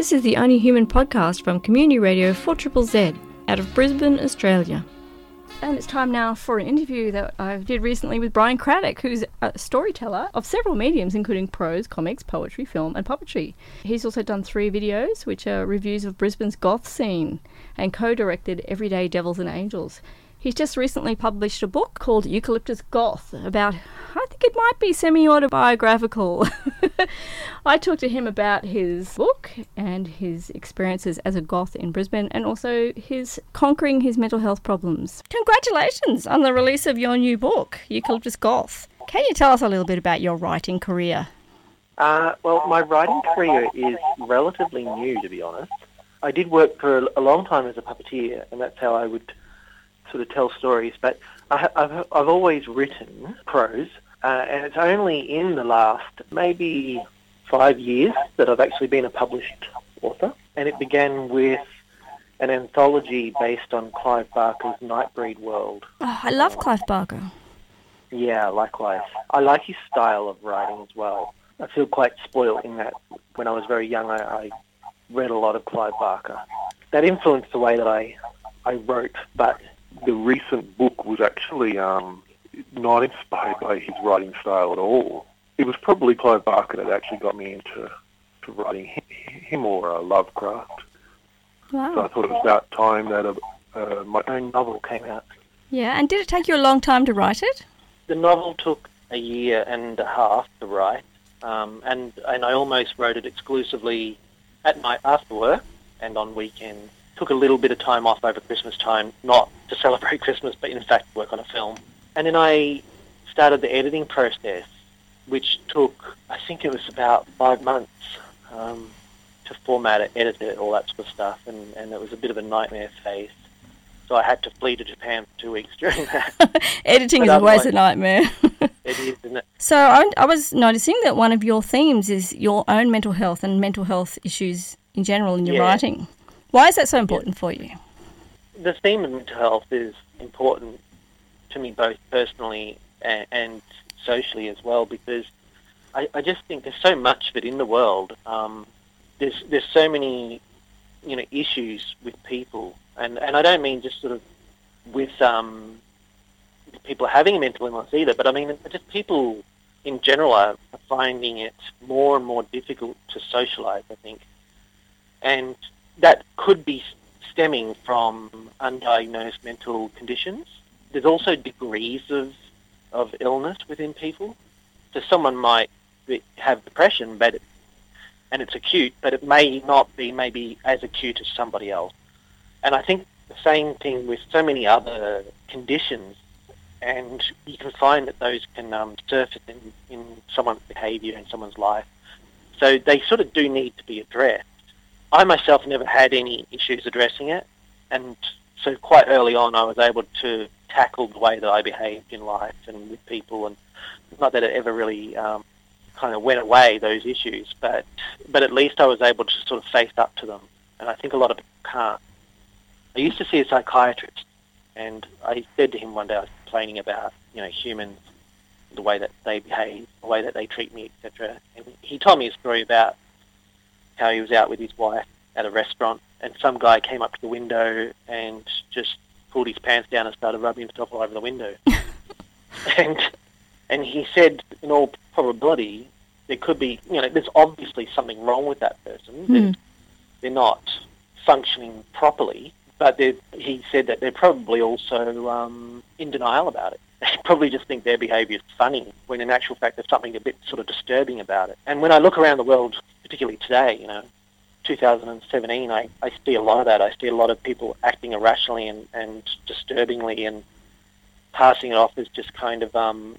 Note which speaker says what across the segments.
Speaker 1: This is the Only Human podcast from Community Radio 4 Z out of Brisbane, Australia. And it's time now for an interview that I did recently with Brian Craddock, who's a storyteller of several mediums, including prose, comics, poetry, film, and puppetry. He's also done three videos, which are reviews of Brisbane's goth scene, and co directed Everyday Devils and Angels. He's just recently published a book called Eucalyptus Goth about, I think it might be semi autobiographical. I talked to him about his book and his experiences as a goth in Brisbane and also his conquering his mental health problems. Congratulations on the release of your new book, Eucalyptus Goth. Can you tell us a little bit about your writing career?
Speaker 2: Uh, well, my writing career is relatively new, to be honest. I did work for a long time as a puppeteer, and that's how I would sort of tell stories, but I, have I've always written prose, uh, and it's only in the last maybe five years that I've actually been a published author, and it began with an anthology based on Clive Barker's Nightbreed World.
Speaker 1: Oh, I love Clive Barker.
Speaker 2: Yeah, likewise. I like his style of writing as well. I feel quite spoiled in that when I was very young, I, I read a lot of Clive Barker. That influenced the way that I I wrote, but
Speaker 3: the recent book was actually um, not inspired by his writing style at all. It was probably Clive Barker that actually got me into to writing him or uh, Lovecraft.
Speaker 1: Wow.
Speaker 3: So I thought it was about time that a, uh, my
Speaker 2: own novel came out.
Speaker 1: Yeah, and did it take you a long time to write it?
Speaker 2: The novel took a year and a half to write, um, and and I almost wrote it exclusively at night after work and on weekends took a little bit of time off over Christmas time, not to celebrate Christmas, but in fact work on a film. And then I started the editing process, which took, I think it was about five months um, to format it, edit it, all that sort of stuff. And, and it was a bit of a nightmare phase. So I had to flee to Japan for two weeks during that.
Speaker 1: Editing but is always a nightmare.
Speaker 2: it is, isn't it?
Speaker 1: So I, I was noticing that one of your themes is your own mental health and mental health issues in general in your
Speaker 2: yeah.
Speaker 1: writing. Why is that so important for you?
Speaker 2: The theme of mental health is important to me both personally and, and socially as well because I, I, just think there's so much of it in the world. Um, there's there's so many you know issues with people, and, and I don't mean just sort of with um, people having mental illness either, but I mean just people in general are finding it more and more difficult to socialize. I think, and that could be stemming from undiagnosed mental conditions. There's also degrees of, of illness within people. So someone might have depression, but it, and it's acute, but it may not be maybe as acute as somebody else. And I think the same thing with so many other conditions, and you can find that those can um, surface in, in someone's behaviour and someone's life. So they sort of do need to be addressed. I myself never had any issues addressing it, and so quite early on I was able to tackle the way that I behaved in life and with people, and not that it ever really um, kind of went away those issues, but but at least I was able to sort of face up to them, and I think a lot of people can't. I used to see a psychiatrist, and I said to him one day I was complaining about you know humans, the way that they behave, the way that they treat me, etc. And he told me a story about how he was out with his wife at a restaurant, and some guy came up to the window and just pulled his pants down and started rubbing himself all over the window. and and he said, in all probability, there could be, you know, there's obviously something wrong with that person.
Speaker 1: Mm.
Speaker 2: They're, not functioning properly, but he said that they're probably also um, in denial about it. They probably just think their behaviour is funny, when in actual fact there's something a bit sort of disturbing about it. And when I look around the world particularly today, you know, 2017, I, I see a lot of that. I see a lot of people acting irrationally and, and disturbingly and passing it off as just kind of um,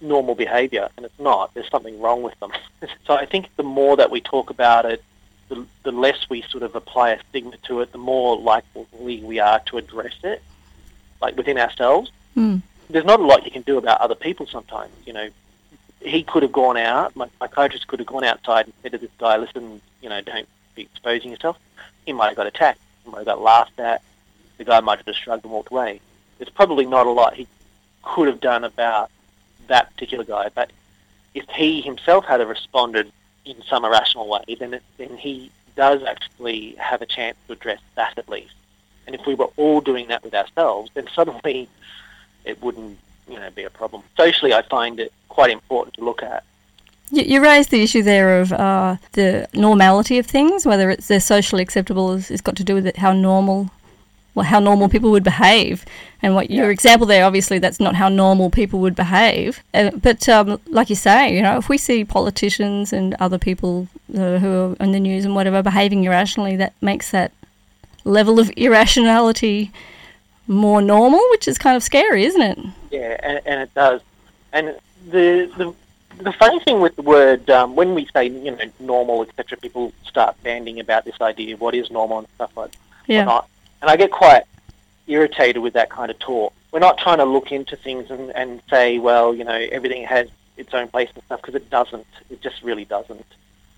Speaker 2: normal behaviour, and it's not. There's something wrong with them. so I think the more that we talk about it, the, the less we sort of apply a stigma to it, the more likely we are to address it, like within ourselves.
Speaker 1: Mm.
Speaker 2: There's not a lot you can do about other people sometimes. You know, he could have gone out, my psychiatrist could have gone outside and said to this guy, listen, you know, don't be exposing yourself. He might have got attacked. He might have got laughed at. The guy might have just shrugged and walked away. There's probably not a lot he could have done about that particular guy, but if he himself had responded in some irrational way, then it, then he does actually have a chance to address that at least. And if we were all doing that with ourselves, then suddenly it wouldn't, you know, be a problem. Socially, I find it quite important to look at.
Speaker 1: You, you raised the issue there of uh, the normality of things, whether it's they're socially acceptable is, is got to do with it, how normal well, how normal people would behave. And what your example there, obviously, that's not how normal people would behave. Uh, but um, like you say, you know, if we see politicians and other people uh, who are in the news and whatever behaving irrationally, that makes that level of irrationality more normal, which is kind of scary, isn't it?
Speaker 2: Yeah, and, and it does. And the the the funny thing with the word, um, when we say you know normal, etc., people start banding about this idea of what is normal and stuff like
Speaker 1: yeah.
Speaker 2: not. And I get quite irritated with that kind of talk. We're not trying to look into things and, and say, well, you know, everything has its own place and stuff, because it doesn't. It just really doesn't.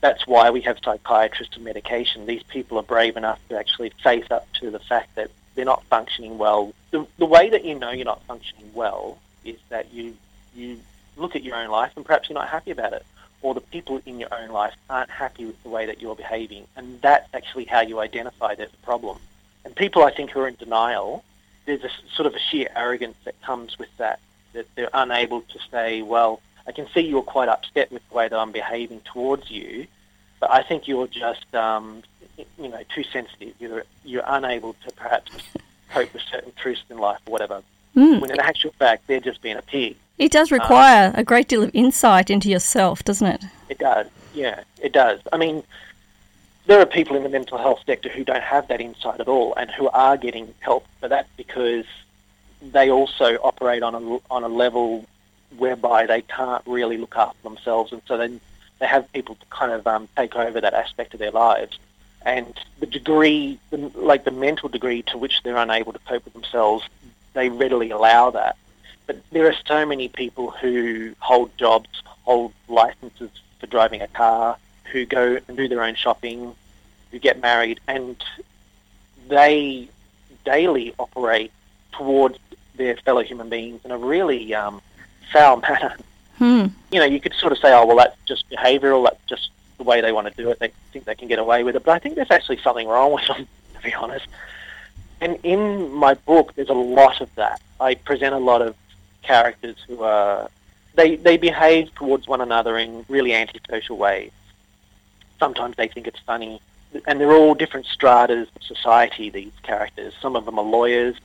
Speaker 2: That's why we have psychiatrists and medication. These people are brave enough to actually face up to the fact that they're not functioning well. The, the way that you know you're not functioning well is that you you look at your own life and perhaps you're not happy about it, or the people in your own life aren't happy with the way that you're behaving, and that's actually how you identify there's a problem. And people, I think, who are in denial, there's a sort of a sheer arrogance that comes with that, that they're unable to say, well, I can see you're quite upset with the way that I'm behaving towards you, but I think you're just, um, you know, too sensitive. You're, you're unable to perhaps cope with certain truths in life or whatever.
Speaker 1: Mm.
Speaker 2: When in actual fact, they're just being a pig.
Speaker 1: It does require a great deal of insight into yourself, doesn't it?
Speaker 2: It does, yeah, it does. I mean, there are people in the mental health sector who don't have that insight at all and who are getting help, but that's because they also operate on a, on a level whereby they can't really look after themselves, and so then they have people to kind of um, take over that aspect of their lives. And the degree, like the mental degree to which they're unable to cope with themselves, they readily allow that. But there are so many people who hold jobs, hold licenses for driving a car, who go and do their own shopping, who get married, and they daily operate towards their fellow human beings in a really um, foul manner.
Speaker 1: Hmm.
Speaker 2: You know, you could sort of say, oh, well, that's just behavioural, that's just the way they want to do it, they think they can get away with it, but I think there's actually something wrong with them, to be honest. And in my book, there's a lot of that. I present a lot of characters who are, they, they behave towards one another in really antisocial ways. Sometimes they think it's funny and they're all different stratas of society, these characters. Some of them are lawyers,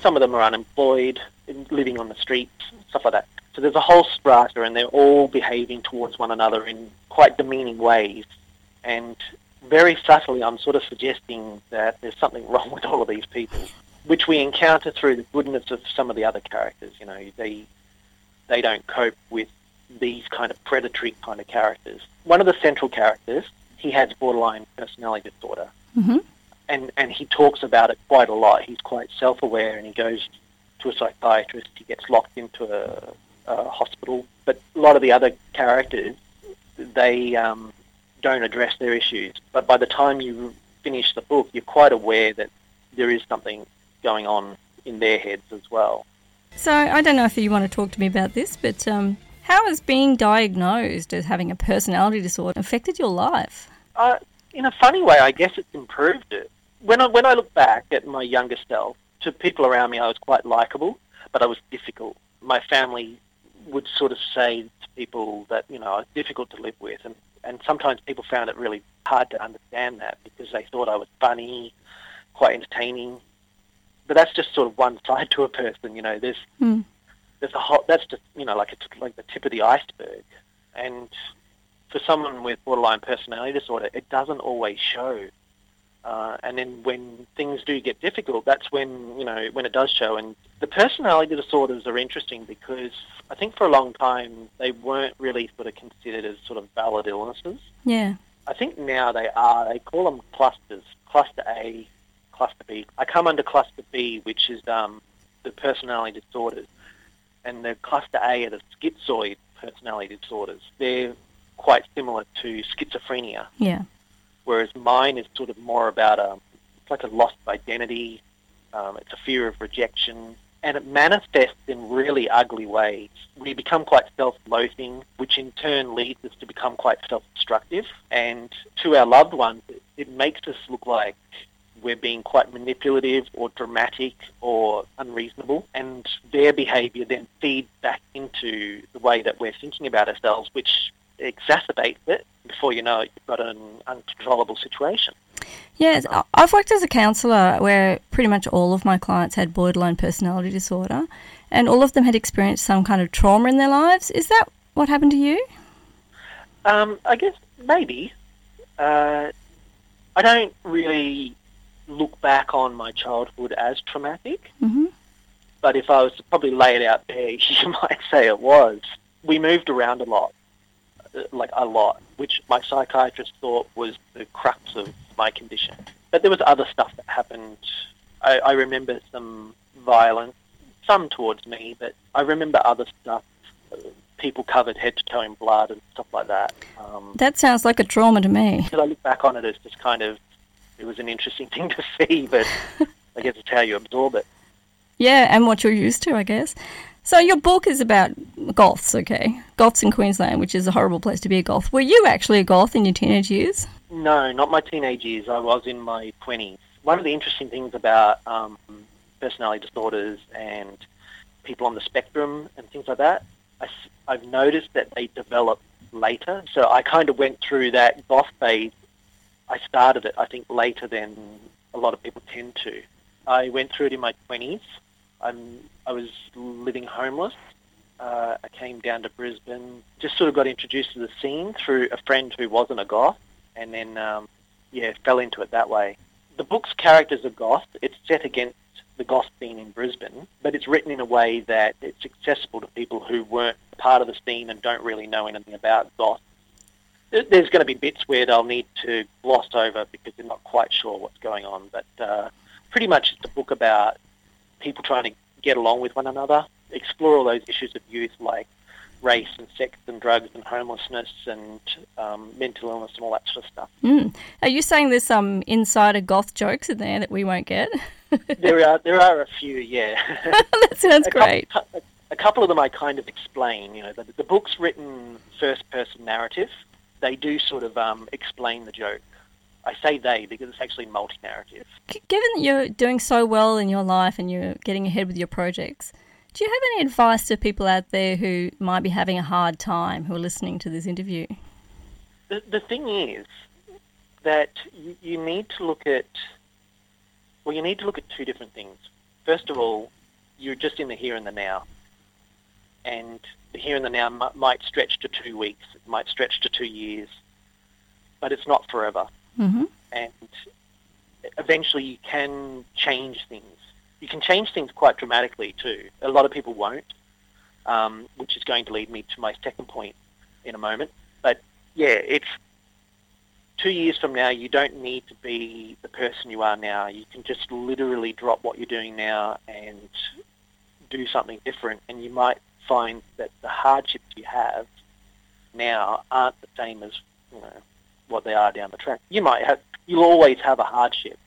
Speaker 2: some of them are unemployed, living on the streets, stuff like that. So there's a whole strata, and they're all behaving towards one another in quite demeaning ways. And very subtly, I'm sort of suggesting that there's something wrong with all of these people, which we encounter through the goodness of some of the other characters. You know, they they don't cope with these kind of predatory kind of characters. One of the central characters he has borderline personality disorder.
Speaker 1: Mm-hmm.
Speaker 2: And, and he talks about it quite a lot. He's quite self-aware and he goes to a psychiatrist. He gets locked into a, a hospital. But a lot of the other characters, they um, don't address their issues. But by the time you finish the book, you're quite aware that there is something going on in their heads as well.
Speaker 1: So I don't know if you want to talk to me about this, but um, how has being diagnosed as having a personality disorder affected your life?
Speaker 2: Uh, in a funny way, I guess it's improved it. When I, when I look back at my younger self, to people around me, I was quite likable, but I was difficult. My family would sort of say to people that, you know, I was difficult to live with. And, and sometimes people found it really hard to understand that because they thought I was funny, quite entertaining. But that's just sort of one side to a person, you know. There's
Speaker 1: mm.
Speaker 2: there's a whole, that's just you know like it's like the tip of the iceberg, and for someone with borderline personality disorder, it doesn't always show. Uh, and then when things do get difficult, that's when you know when it does show. And the personality disorders are interesting because I think for a long time they weren't really sort of considered as sort of valid illnesses.
Speaker 1: Yeah.
Speaker 2: I think now they are. They call them clusters: cluster A, cluster B. I come under cluster B, which is um, the personality disorders, and the cluster A are the schizoid personality disorders. They're quite similar to schizophrenia.
Speaker 1: Yeah.
Speaker 2: Whereas mine is sort of more about a, it's like a lost identity. Um, it's a fear of rejection, and it manifests in really ugly ways. We become quite self-loathing, which in turn leads us to become quite self-destructive. And to our loved ones, it makes us look like we're being quite manipulative or dramatic or unreasonable, and their behaviour then feeds back into the way that we're thinking about ourselves, which exacerbates it. Before you know it, you've got an uncontrollable situation.
Speaker 1: Yes, I've worked as a counsellor where pretty much all of my clients had borderline personality disorder, and all of them had experienced some kind of trauma in their lives. Is that what happened to you?
Speaker 2: Um, I guess maybe. Uh, I don't really look back on my childhood as traumatic.
Speaker 1: Mm-hmm.
Speaker 2: But if I was to probably lay it out there, you might say it was. We moved around a lot, uh, like a lot, which my psychiatrist thought was the crux of my condition. But there was other stuff that happened. I, I remember some violence, some towards me, but I remember other stuff. Uh, people covered head to toe in blood and stuff like that.
Speaker 1: Um, that sounds like a trauma to me.
Speaker 2: Because I look back on it as just kind of it was an interesting thing to see, but I guess it's how you absorb it.
Speaker 1: Yeah, and what you're used to, I guess. So your book is about goths, okay? Goths in Queensland, which is a horrible place to be a goth. Were you actually a goth in your teenage years?
Speaker 2: No, not my teenage years. I was in my 20s. One of the interesting things about um, personality disorders and people on the spectrum and things like that, I, I've noticed that they develop later. So I kind of went through that goth phase I started it, I think, later than a lot of people tend to. I went through it in my 20s. I'm, I was living homeless. Uh, I came down to Brisbane, just sort of got introduced to the scene through a friend who wasn't a goth, and then, um, yeah, fell into it that way. The book's characters are goth. It's set against the goth scene in Brisbane, but it's written in a way that it's accessible to people who weren't part of the scene and don't really know anything about goth there's going to be bits where they'll need to gloss over because they're not quite sure what's going on. But uh, pretty much it's a book about people trying to get along with one another, explore all those issues of youth like race and sex and drugs and homelessness and um, mental illness and all that sort of stuff.
Speaker 1: Mm. Are you saying there's some insider goth jokes in there that we won't get?
Speaker 2: there are there are a few, yeah.
Speaker 1: that sounds
Speaker 2: a
Speaker 1: great.
Speaker 2: Couple, a couple of them I kind of explain. You know, the, the book's written first person narrative, they do sort of um, explain the joke. I say they because it's actually multi narrative.
Speaker 1: Given that you're doing so well in your life and you're getting ahead with your projects, do you have any advice to people out there who might be having a hard time who are listening to this interview?
Speaker 2: The, the thing is that you, you need to look at, well, you need to look at two different things. First of all, you're just in the here and the now. And the here and the now m- might stretch to two weeks, it might stretch to two years, but it's not forever.
Speaker 1: Mm-hmm.
Speaker 2: And eventually you can change things. You can change things quite dramatically too. A lot of people won't, um, which is going to lead me to my second point in a moment. But yeah, it's two years from now, you don't need to be the person you are now. You can just literally drop what you're doing now and do something different, and you might find that the hardships you have now aren't the same as you know what they are down the track. You might have, you'll always have a hardship.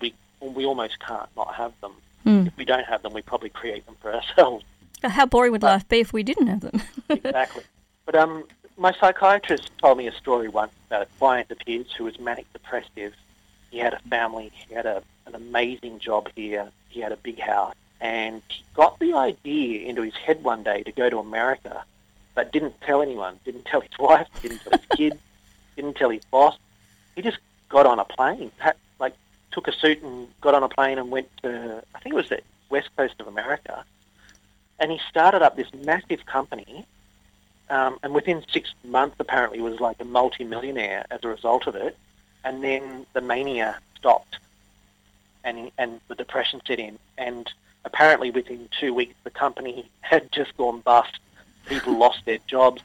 Speaker 2: We we almost can't not have them.
Speaker 1: Mm.
Speaker 2: If we don't have them, we probably create them for ourselves.
Speaker 1: How boring would but, life be if we didn't have them?
Speaker 2: exactly. But um, my psychiatrist told me a story once about a client of his who was manic depressive. He had a family. He had a, an amazing job here. He had a big house and he got the idea into his head one day to go to America, but didn't tell anyone, didn't tell his wife, didn't tell his kid. didn't tell his boss. He just got on a plane, like took a suit and got on a plane and went to, I think it was the west coast of America, and he started up this massive company. Um, and within six months, apparently, was like a multi-millionaire as a result of it. And then the mania stopped, and and the depression set in, and apparently within two weeks the company had just gone bust. People lost their jobs.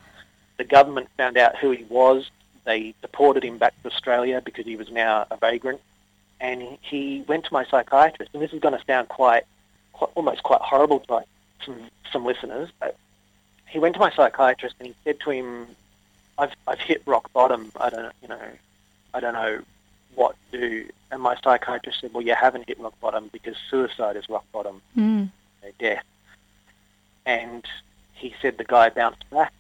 Speaker 2: The government found out who he was. They deported him back to Australia because he was now a vagrant. And he went to my psychiatrist, and this is going to sound quite, quite almost quite horrible to some, some listeners, but he went to my psychiatrist and he said to him, "I've I've hit rock bottom. I don't you know, I don't know what to do. And my psychiatrist said, well, you haven't hit rock bottom because suicide is rock bottom,
Speaker 1: mm.
Speaker 2: death. And he said the guy bounced back.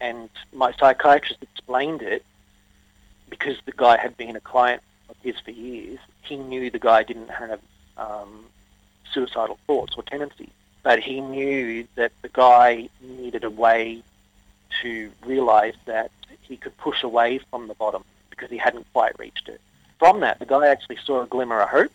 Speaker 2: And my psychiatrist explained it because the guy had been a client of his for years, he knew the guy didn't have um, suicidal thoughts or tendencies, but he knew that the guy needed a way to realise that he could push away from the bottom because he hadn't quite reached it. From that, the guy actually saw a glimmer of hope,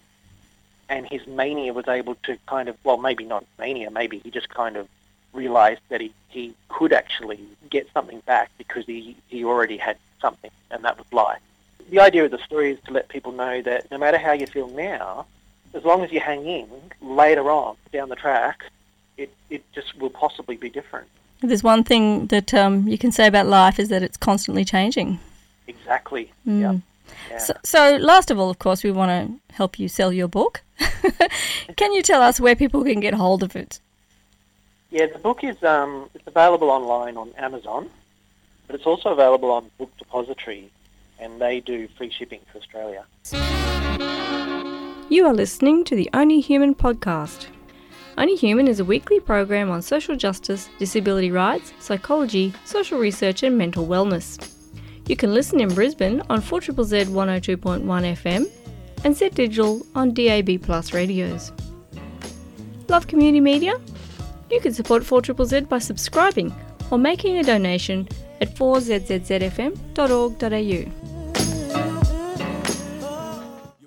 Speaker 2: and his mania was able to kind of, well, maybe not mania, maybe he just kind of realised that he, he could actually get something back because he, he already had something, and that was life. The idea of the story is to let people know that no matter how you feel now, as long as you hang in, later on down the track, it, it just will possibly be different.
Speaker 4: If there's one thing that um, you can say about life is that it's constantly changing.
Speaker 2: Exactly.
Speaker 4: Mm.
Speaker 2: Yeah. Yeah.
Speaker 4: So, so, last of all, of course, we want to help you sell your book. can you tell us where people can get hold of it?
Speaker 2: Yeah, the book is um, it's available online on Amazon, but it's also available on Book Depository, and they do free shipping for Australia.
Speaker 4: You are listening to the Only Human podcast. Only Human is a weekly program on social justice, disability rights, psychology, social research, and mental wellness. You can listen in Brisbane on 4 Z 102.1 FM and Z Digital on DAB Plus radios. Love community media? You can support 4 Z by subscribing or making a donation at 4zzzfm.org.au.